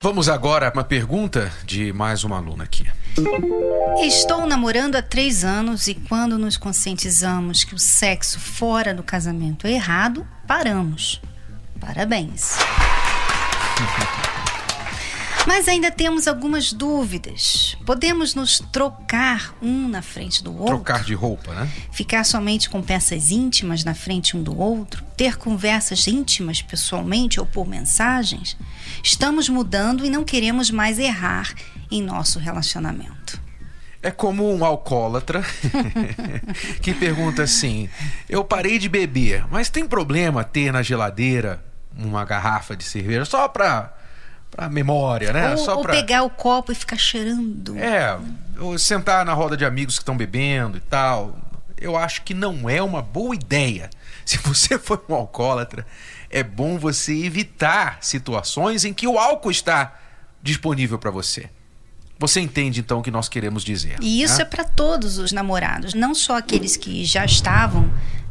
Vamos agora a uma pergunta de mais uma aluna aqui. Estou namorando há três anos e quando nos conscientizamos que o sexo fora do casamento é errado, paramos. Parabéns. Mas ainda temos algumas dúvidas. Podemos nos trocar um na frente do outro? Trocar de roupa, né? Ficar somente com peças íntimas na frente um do outro? Ter conversas íntimas pessoalmente ou por mensagens? Estamos mudando e não queremos mais errar em nosso relacionamento. É como um alcoólatra que pergunta assim: Eu parei de beber, mas tem problema ter na geladeira uma garrafa de cerveja só para pra memória, né? Ou, Só ou pra... pegar o copo e ficar cheirando. É, ou sentar na roda de amigos que estão bebendo e tal. Eu acho que não é uma boa ideia. Se você for um alcoólatra, é bom você evitar situações em que o álcool está disponível para você. Você entende então o que nós queremos dizer? E isso né? é para todos os namorados, não só aqueles que já estavam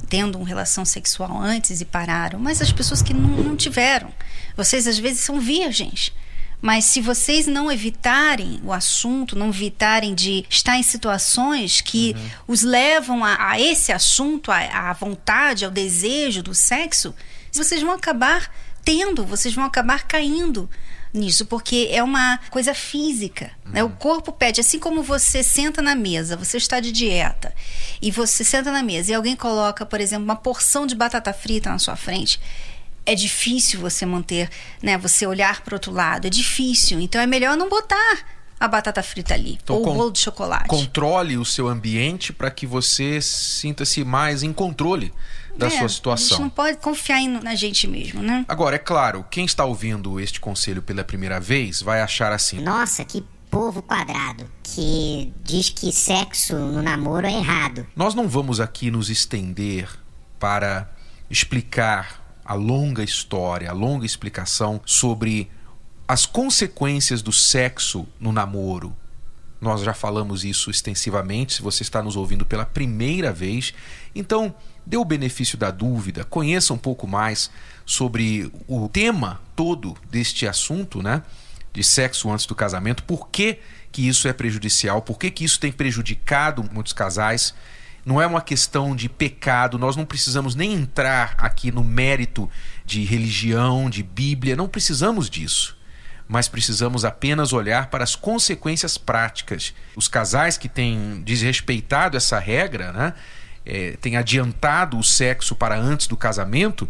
tendo uma relação sexual antes e pararam, mas as pessoas que não, não tiveram. Vocês às vezes são virgens. Mas se vocês não evitarem o assunto, não evitarem de estar em situações que uhum. os levam a, a esse assunto, à vontade, ao desejo do sexo, vocês vão acabar tendo, vocês vão acabar caindo nisso, porque é uma coisa física. Uhum. Né? O corpo pede, assim como você senta na mesa, você está de dieta, e você senta na mesa e alguém coloca, por exemplo, uma porção de batata frita na sua frente é difícil você manter, né? Você olhar para outro lado, é difícil. Então é melhor não botar a batata frita ali então, ou o bolo de chocolate. Controle o seu ambiente para que você sinta-se mais em controle da é, sua situação. A gente não pode confiar em, na gente mesmo, né? Agora, é claro, quem está ouvindo este conselho pela primeira vez vai achar assim: Nossa, que povo quadrado que diz que sexo no namoro é errado. Nós não vamos aqui nos estender para explicar a longa história, a longa explicação sobre as consequências do sexo no namoro. Nós já falamos isso extensivamente, se você está nos ouvindo pela primeira vez. Então, dê o benefício da dúvida, conheça um pouco mais sobre o tema todo deste assunto, né? De sexo antes do casamento, por que, que isso é prejudicial, por que, que isso tem prejudicado muitos casais não é uma questão de pecado, nós não precisamos nem entrar aqui no mérito de religião, de Bíblia, não precisamos disso. Mas precisamos apenas olhar para as consequências práticas. Os casais que têm desrespeitado essa regra, né, é, têm adiantado o sexo para antes do casamento,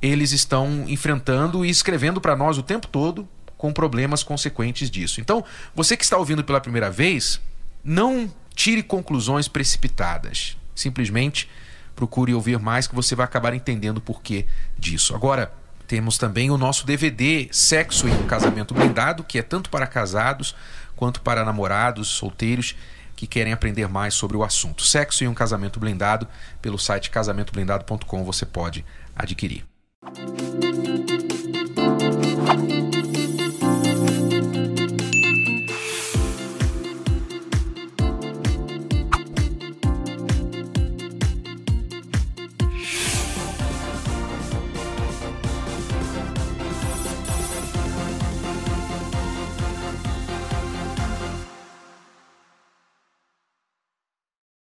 eles estão enfrentando e escrevendo para nós o tempo todo com problemas consequentes disso. Então, você que está ouvindo pela primeira vez, não tire conclusões precipitadas. Simplesmente procure ouvir mais que você vai acabar entendendo o porquê disso. Agora, temos também o nosso DVD Sexo em um Casamento Blindado, que é tanto para casados quanto para namorados, solteiros que querem aprender mais sobre o assunto. Sexo em um Casamento Blindado, pelo site casamentoblindado.com você pode adquirir.